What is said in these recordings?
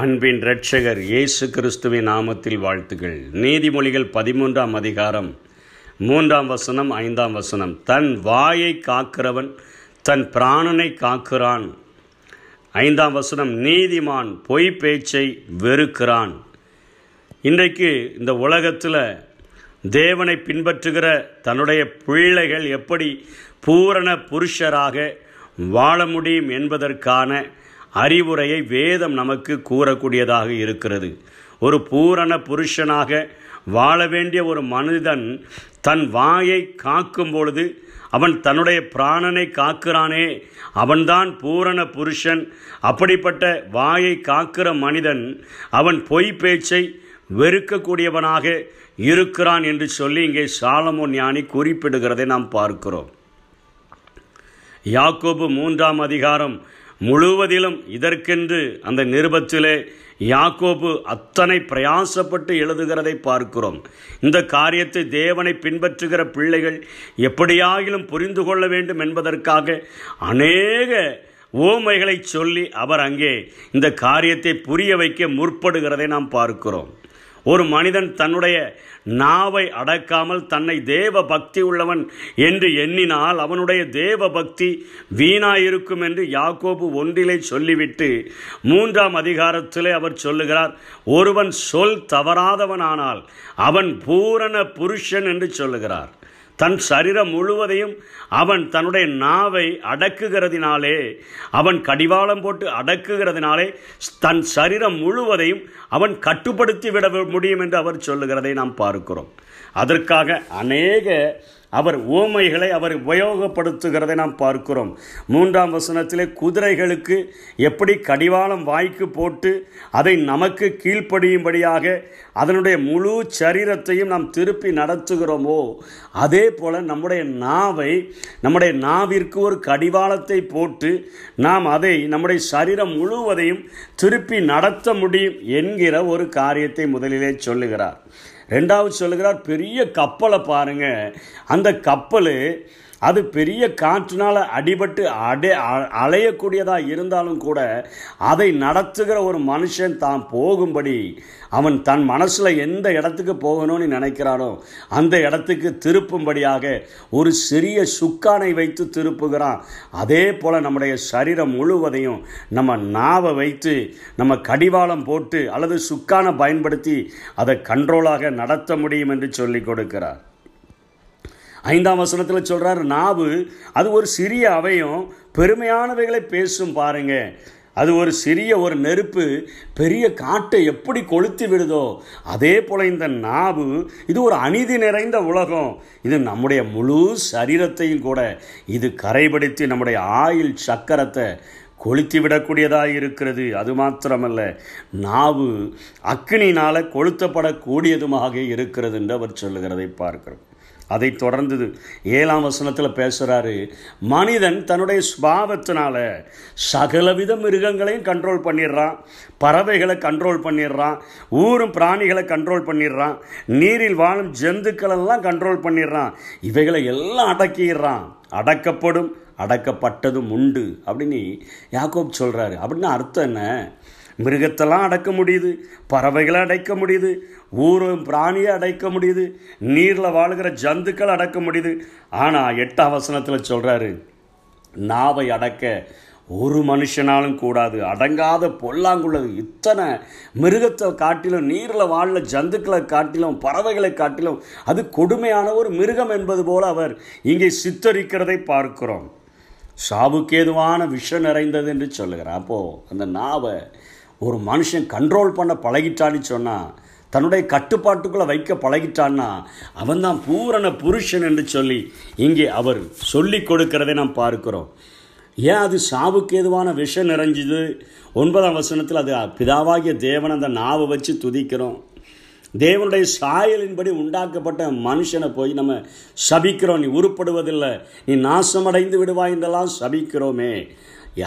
அன்பின் இரட்சகர் இயேசு கிறிஸ்துவின் நாமத்தில் வாழ்த்துகள். நீதிமொழிகள் பதிமூன்றாம் அதிகாரம் மூன்றாம் வசனம் ஐந்தாம் வசனம். தன் வாயை காக்கிறவன் தன் பிராணனை காக்கிறான். ஐந்தாம் வசனம் நீதிமான் பொய் பேச்சை வெறுக்கிறான். இன்றைக்கு இந்த உலகத்தில் தேவனை பின்பற்றுகிற தன்னுடைய பிள்ளைகள் எப்படி பூரண புருஷராக வாழ முடியும் என்பதற்கான அறிவுரையை வேதம் நமக்கு கூறக்கூடியதாக இருக்கிறது. ஒரு பூரண புருஷனாக வாழ வேண்டிய ஒரு மனிதன் தன் வாயை காக்கும் பொழுது அவன் தன்னுடைய பிராணனை காக்கிறானே அவன்தான் பூரண புருஷன். அப்படிப்பட்ட வாயை காக்கிற மனிதன் அவன் பொய் பேச்சை வெறுக்கக்கூடியவனாக இருக்கிறான் என்று சொல்லி இங்கே சாலமோ ஞானி குறிப்பிடுகிறதை நாம் பார்க்கிறோம். யாக்கோபு மூன்றாம் அதிகாரம் முழுவதிலும் இதற்கென்று அந்த நிருபத்திலே யாக்கோபு அத்தனை பிரயாசப்பட்டு எழுதுகிறதை பார்க்கிறோம். இந்த காரியத்தை தேவனை பின்பற்றுகிற பிள்ளைகள் எப்படியாகிலும் புரிந்து கொள்ள வேண்டும் என்பதற்காக அநேக ஓமைகளை சொல்லி அவர் அங்கே இந்த காரியத்தை புரிய வைக்க முற்படுகிறதை நாம் பார்க்கிறோம். ஒரு மனிதன் தன்னுடைய நாவை அடக்காமல் தன்னை தேவ பக்தி உள்ளவன் என்று எண்ணினால் அவனுடைய தேவ பக்தி வீணாயிருக்கும் என்று யாக்கோபு ஒன்றிலே சொல்லிவிட்டு மூன்றாம் அதிகாரத்திலே அவர் சொல்லுகிறார் ஒருவன் சொல் தவறாதவனானால் அவன் பூரண புருஷன் என்று சொல்லுகிறார். தன் சரீரம் முழுவதையும் அவன் தன்னுடைய நாவை அடக்குகிறதினாலே அவன் கடிவாளம் போட்டு அடக்குகிறதினாலே தன் சரீரம் முழுவதையும் அவன் கட்டுப்படுத்தி விட முடியும் என்று அவர் சொல்லுகிறதை நாம் பார்க்கிறோம். அதற்காக அநேக அவர் ஓமைகளை அவர் உபயோகப்படுத்துகிறதை நாம் பார்க்கிறோம். மூன்றாம் வசனத்திலே குதிரைகளுக்கு எப்படி கடிவாளம் வாய்க்கு போட்டு அதை நமக்கு கீழ்ப்படியும்படியாக அதனுடைய முழு சரீரத்தையும் நாம் திருப்பி நடத்துகிறோமோ? அதே போல் நம்முடைய நாவை நம்முடைய நாவிற்கு ஒரு கடிவாளத்தை போட்டு நாம் அதை நம்முடைய சரீரம் முழுவதையும் திருப்பி நடத்த முடியும் என்கிற ஒரு காரியத்தை முதலிலே சொல்லுகிறார். ரெண்டாவது சொல்லுகிறார் பெரிய கப்பலை பாருங்க. அந்த கப்பல் அது பெரிய காற்றினால் அடிபட்டு அடை அலையக்கூடியதாக இருந்தாலும் கூட அதை நடத்துகிற ஒரு மனுஷன் தான் போகும்படி அவன் தன் மனசில் எந்த இடத்துக்கு போகணும்னு நினைக்கிறானோ அந்த இடத்துக்கு திருப்பும்படியாக ஒரு சிறிய சுக்கானை வைத்து திருப்புகிறான். அதே போல் நம்முடைய சரீரம் முழுவதையும் நம்ம நாவை வைத்து நம்ம கடிவாளம் போட்டு அல்லது சுக்கானை பயன்படுத்தி அதை கண்ட்ரோலாக நடத்த முடியும் என்று சொல்லிக் கொடுக்கிறார். ஐந்தாம் வசனத்தில் சொல்கிறார் நாவு அது ஒரு சிறிய அவையும் பெருமையானவைகளை பேசும் பாருங்க. அது ஒரு சிறிய ஒரு நெருப்பு பெரிய காட்டை எப்படி கொளுத்தி விடுதோ அதே போல் இந்த நாவு இது ஒரு அநீதி நிறைந்த உலகம். இது நம்முடைய முழு சரீரத்தையும் கூட இது கரைபடுத்தி நம்முடைய ஆயில் சக்கரத்தை கொளுத்தி விடக்கூடியதாக இருக்கிறது. அது மாத்திரமல்ல நாவு அக்னினால் கொளுத்தப்படக்கூடியதுமாக இருக்கிறது என்று அவர் சொல்லுகிறதை பார்க்கிறோம். அதை தொடர்ந்தது. ஏழாம் வசனத்தில் பேசுகிறாரு மனிதன் தன்னுடைய சுபாவத்தினால சகலவித மிருகங்களையும் கண்ட்ரோல் பண்ணிடுறான். பறவைகளை கண்ட்ரோல் பண்ணிடுறான். ஊரும் பிராணிகளை கண்ட்ரோல் பண்ணிடுறான். நீரில் வாழும் ஜந்துக்களெல்லாம் கண்ட்ரோல் பண்ணிடுறான். இவைகளை எல்லாம் அடக்கிடுறான். அடக்கப்படும் அடக்கப்பட்டதும் உண்டு. அப்படின்னு யாக்கோப் சொல்கிறாரு அப்படின்னு அர்த்தம் என்ன? மிருகத்தெல்லாம் அடக்க முடியுது பறவைகளை அடைக்க முடியுது ஊர் பிராணியை அடைக்க முடியுது நீரில் வாழ்கிற ஜந்துக்கள் அடக்க முடியுது. ஆனால் எட்டாம் வசனத்தில் சொல்கிறாரு நாவை அடக்க ஒரு மனுஷனாலும் கூடாது அடங்காத பொல்லாங்குள்ளது. இத்தனை மிருகத்தை காட்டிலும் நீரில் வாழ ஜந்துக்களை காட்டிலும் பறவைகளை காட்டிலும் அது கொடுமையான ஒரு மிருகம் என்பது போல அவர் இங்கே சித்தரிக்கிறதை பார்க்கிறோம். சாவுக்கேதுவான விஷம் நிறைந்தது என்று சொல்லுகிறார். அப்போது அந்த நாவை ஒரு மனுஷன் கண்ட்ரோல் பண்ண பழகிட்டான்னு சொன்னால் தன்னுடைய கட்டுப்பாட்டுக்குள்ளே வைக்க பழகிட்டான்னா அவன் தான் பூரண புருஷன் என்று சொல்லி இங்கே அவர் சொல்லி கொடுக்கிறதை நாம் பார்க்கிறோம். ஏன் அது சாவுக்கு எதுவான விஷம் நிறைஞ்சுது? ஒன்பதாம் வசனத்தில் அது பிதாவாகிய தேவன் அந்த நாவை வச்சு துதிக்கிறோம். தேவனுடைய சாயலின்படி உண்டாக்கப்பட்ட மனுஷனை போய் நம்ம சபிக்கிறோம். நீ உருப்படுவதில்லை நீ நாசமடைந்து விடுவாய் என்றெல்லாம் சபிக்கிறோமே.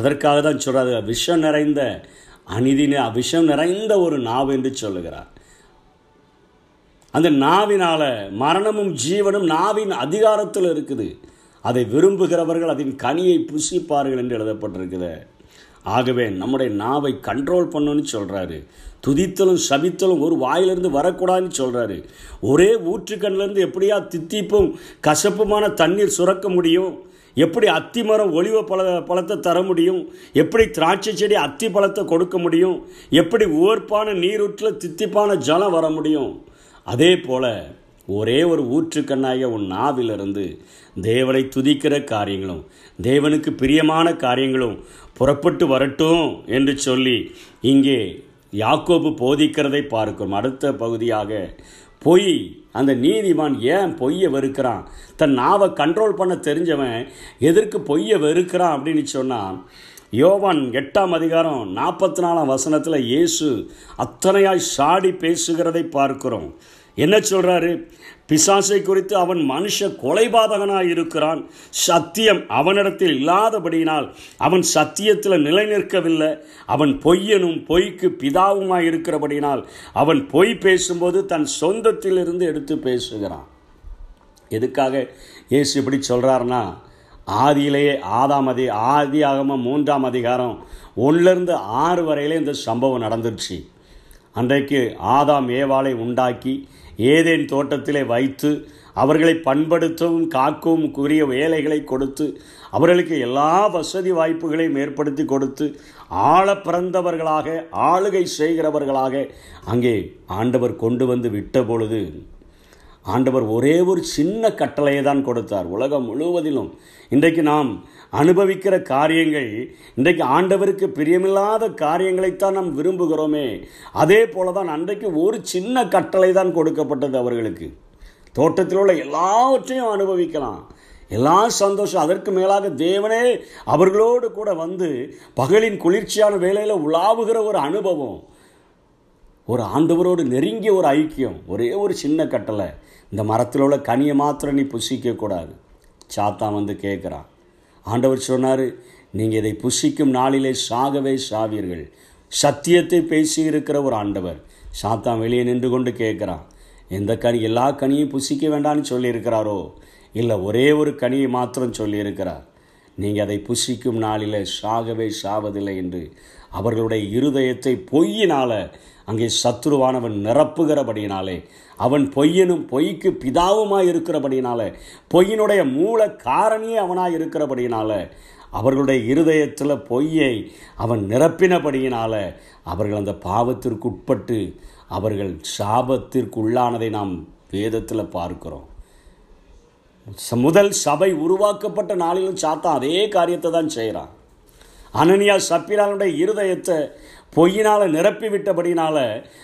அதற்காக தான் சொல்கிறாரு விஷம் நிறைந்த அநீதின விஷம் நிறைந்த ஒரு நாவு என்று சொல்லுகிறார். அந்த நாவினால் மரணமும் ஜீவனும் நாவின் அதிகாரத்தில் இருக்குது. அதை விரும்புகிறவர்கள் அதன் கனியை புசிப்பார்கள் என்று எழுதப்பட்டிருக்குது ஆகவே நம்முடைய நாவை கண்ட்ரோல் பண்ணணும்னு சொல்கிறாரு துதித்தலும் சபித்தலும் ஒரு வாயிலிருந்து வரக்கூடாதுன்னு சொல்கிறாரு ஒரே ஊற்றுக்கண்ணிலேருந்து எப்படியா தித்திப்பும் கசப்புமான தண்ணீர் சுரக்க முடியும்? எப்படி அத்தி மரம் ஒளிவ பழ பழத்தை தர முடியும்? எப்படி திராட்சை செடி அத்தி பழத்தை கொடுக்க முடியும்? எப்படி உவர்ப்பான நீரூற்றில் தித்திப்பான ஜலம் வர முடியும்? அதே போல் ஒரே ஒரு ஊற்றுக்கண்ணாய உன் நாவிலிருந்து தேவனை துதிக்கிற காரியங்களும் தேவனுக்கு பிரியமான காரியங்களும் புறப்பட்டு வரட்டும் என்று சொல்லி இங்கே யாக்கோபு போதிக்கிறதை பார்க்கிறோம். அடுத்த பகுதியாக பொய். அந்த நீதிமான் ஏன் பொய்யை வெறுக்கிறான்? தன் நாவை கண்ட்ரோல் பண்ண தெரிஞ்சவன் எதற்கு பொய்யை வெறுக்கிறான் அப்படின்னு சொன்னால் யோவான் எட்டாம் அதிகாரம் நாற்பத்தி நாலாம் வசனத்தில் இயேசு அத்தனையாய் சாடி பேசுகிறதை பார்க்கிறோம். என்ன சொல்கிறாரு பிசாசை குறித்து அவன் மனுஷ கொலைபாதகனாக இருக்கிறான். சத்தியம் அவனிடத்தில் இல்லாதபடியினால் அவன் சத்தியத்தில் நிலை நிற்கவில்லை. அவன் பொய்யனும் பொய்க்கு பிதாவுமாய் இருக்கிறபடினால் அவன் பொய் பேசும்போது தன் சொந்தத்திலிருந்து எடுத்து பேசுகிறான். எதுக்காக இயேசு இப்படி சொல்கிறாருன்னா ஆதியிலேயே ஆதாம் அதி ஆதி ஆகம மூன்றாம் அதிகாரம் ஒன்றிலிருந்து ஆறு வரையிலே இந்த சம்பவம் நடந்துருச்சு. அன்றைக்கு ஆதாம் ஏவாளை உண்டாக்கி ஏதேன் தோட்டத்திலே வைத்து அவர்களை பண்படுத்தவும் காக்கவும் கூறிய வேலைகளை கொடுத்து அவர்களுக்கு எல்லா வசதி வாய்ப்புகளையும் ஏற்படுத்தி கொடுத்து ஆழ பிறந்தவர்களாக ஆளுகை செய்கிறவர்களாக அங்கே ஆண்டவர் கொண்டு வந்து விட்ட பொழுது ஆண்டவர் ஒரே ஒரு சின்ன கட்டளையை தான் கொடுத்தார். உலகம் முழுவதிலும் இன்றைக்கு நாம் அனுபவிக்கிற காரியங்கள் இன்றைக்கு ஆண்டவருக்கு பிரியமில்லாத காரியங்களைத்தான் நாம் விரும்புகிறோமே அதே போல தான் அன்றைக்கு ஒரு சின்ன கட்டளை தான் கொடுக்கப்பட்டது அவர்களுக்கு. தோட்டத்தில் உள்ள எல்லாவற்றையும் அனுபவிக்கலாம். எல்லா சந்தோஷம் அதற்கு மேலாக தேவனே அவர்களோடு கூட வந்து பகலின் குளிர்ச்சியான வேலையில் உலாவுகிற ஒரு அனுபவம். ஒரு ஆண்டவரோடு நெருங்கிய ஒரு ஐக்கியம் ஒரே ஒரு சின்ன கட்டளை. இந்த மரத்தில் உள்ள கனியை மாத்திரம் நீ புசிக்கக்கூடாது சாத்தான் வந்து கேட்குறான். ஆண்டவர் சொன்னார் நீங்கள் இதை புசிக்கும் நாளிலே சாகவே சாவீர்கள். சத்தியத்தை பேசி இருக்கிற ஒரு ஆண்டவர். சாத்தான் வெளியே நின்று கொண்டு கேட்குறான் எந்த கனி எல்லா கனியும் புசிக்க வேண்டாம்னு சொல்லியிருக்கிறாரோ? இல்லை ஒரே ஒரு கனியை மாத்திரம் சொல்லியிருக்கிறார். நீங்கள் அதை புசிக்கும் நாளில் சாகவே சாவதில்லை என்று அவர்களுடைய இருதயத்தை பொய்யினால அங்கே சத்ருவானவன் நிரப்புகிறபடியினாலே அவன் பொய்யனும் பொய்க்கு பிதாவுமாய் இருக்கிறபடினால பொய்யினுடைய மூல காரணியே அவனாய் இருக்கிறபடியினால அவர்களுடைய இருதயத்தில் பொய்யை அவன் நிரப்பினபடியினால அவர்கள் அந்த பாவத்திற்கு உட்பட்டு அவர்கள் சாபத்திற்கு உள்ளானதை நாம் வேதத்தில் பார்க்கிறோம். முதல் சபை உருவாக்கப்பட்ட நாளிலும் சாத்தான் அதே காரியத்தை தான் செய்கிறான் அனனியா சப்பிரானுடைய இருதயத்தை பொய்யினால் நிரப்பிவிட்டபடினால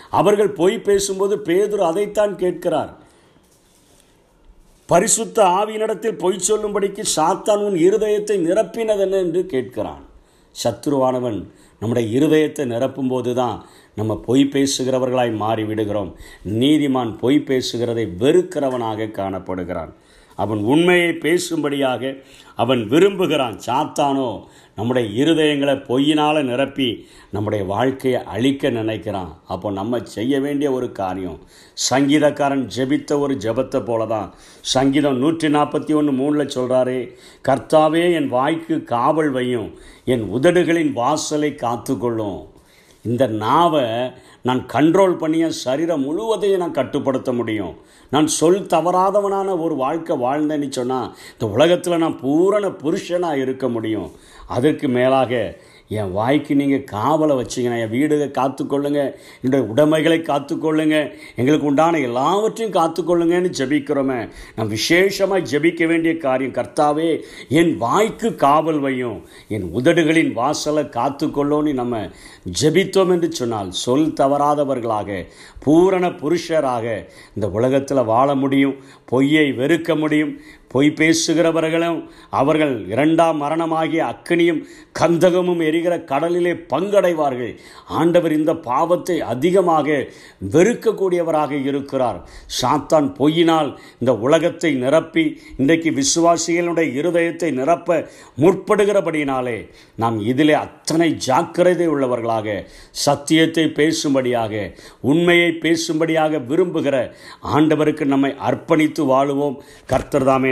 அவர்கள் பொய் பேசும்போது பேதுரு அதைத்தான் கேட்கிறார். பரிசுத்த ஆவியினிடத்தில் பொய் சொல்லும்படிக்கு சாத்தான் உன் இருதயத்தை நிரப்பினதென்ன என்று கேட்கிறான். சத்ருவானவன் நம்முடைய இருதயத்தை நிரப்பும்போது தான் நம்ம பொய் பேசுகிறவர்களாய் மாறிவிடுகிறோம். நீதிமான் பொய் பேசுகிறதை வெறுக்கிறவனாக காணப்படுகிறான். அவன் உண்மையை பேசும்படியாக அவன் விரும்புகிறான். சாத்தானோ நம்முடைய இருதயங்களை பொய்யினால் நிரப்பி நம்முடைய வாழ்க்கையை அழிக்க நினைக்கிறான். அப்போ நம்ம செய்ய வேண்டிய ஒரு காரியம் சங்கீதக்காரன் ஜெபித்த ஒரு ஜெபத்தை போல தான் சங்கீதம் நூற்றி நாற்பத்தி ஒன்று மூணில் சொல்கிறாரு கர்த்தாவே என் வாய்க்கு காவல் வையும் என் உதடுகளின் வாசலை காத்துக்கொள்ளும். இந்த நாவை நான் கண்ட்ரோல் பண்ணி என் சரீரம் முழுவதையும் நான் கட்டுப்படுத்த முடியும். நான் சொல் தவறாதவனான ஒரு வாழ்க்கை வாழ்ந்தேன்னு சொன்னால் இந்த உலகத்தில் நான் பூரண புருஷனாக இருக்க முடியும். அதற்கு மேலாக என் வாய்க்கு நீங்கள் காவலை வச்சிங்கன்னா என் வீடுகளை காத்துக்கொள்ளுங்க என்னுடைய உடைமைகளை காத்துக்கொள்ளுங்க எங்களுக்கு உண்டான எல்லாவற்றையும் காத்துக்கொள்ளுங்கன்னு ஜெபிக்கிறோமே. நான் விசேஷமாக ஜெபிக்க வேண்டிய காரியம் கர்த்தாவே என் வாய்க்கு காவல் வையும் என் உதடுகளின் வாசலை காத்துக்கொள்ளோன்னு நம்ம ஜெபித்தோம் என்று சொன்னால் சொல் தவறாதவர்களாக பூரண புருஷராக இந்த உலகத்தில் வாழ முடியும் பொய்யை வெறுக்க முடியும் பொய் பேசுகிறவர்களும் அவர்கள் இரண்டாம் மரணமாகிய அக்கனியும் கந்தகமும் எரிகிற கடலிலே பங்கடைவார்கள். ஆண்டவர் இந்த பாவத்தை அதிகமாக வெறுக்கக்கூடியவராக இருக்கிறார். சாத்தான் பொய்யினால் இந்த உலகத்தை நிரப்பி இன்றைக்கு விசுவாசிகளுடைய இருதயத்தை நிரப்ப முற்படுகிறபடியினாலே நாம் இதிலே அத்தனை ஜாக்கிரதை உள்ளவர்களாக சத்தியத்தை பேசும்படியாக உண்மையை பேசும்படியாக விரும்புகிற ஆண்டவருக்கு நம்மை அர்ப்பணித்து வாழுவோம். கர்த்தர்தாமே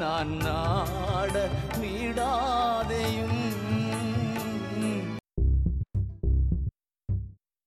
நான் நாட விடாதையும்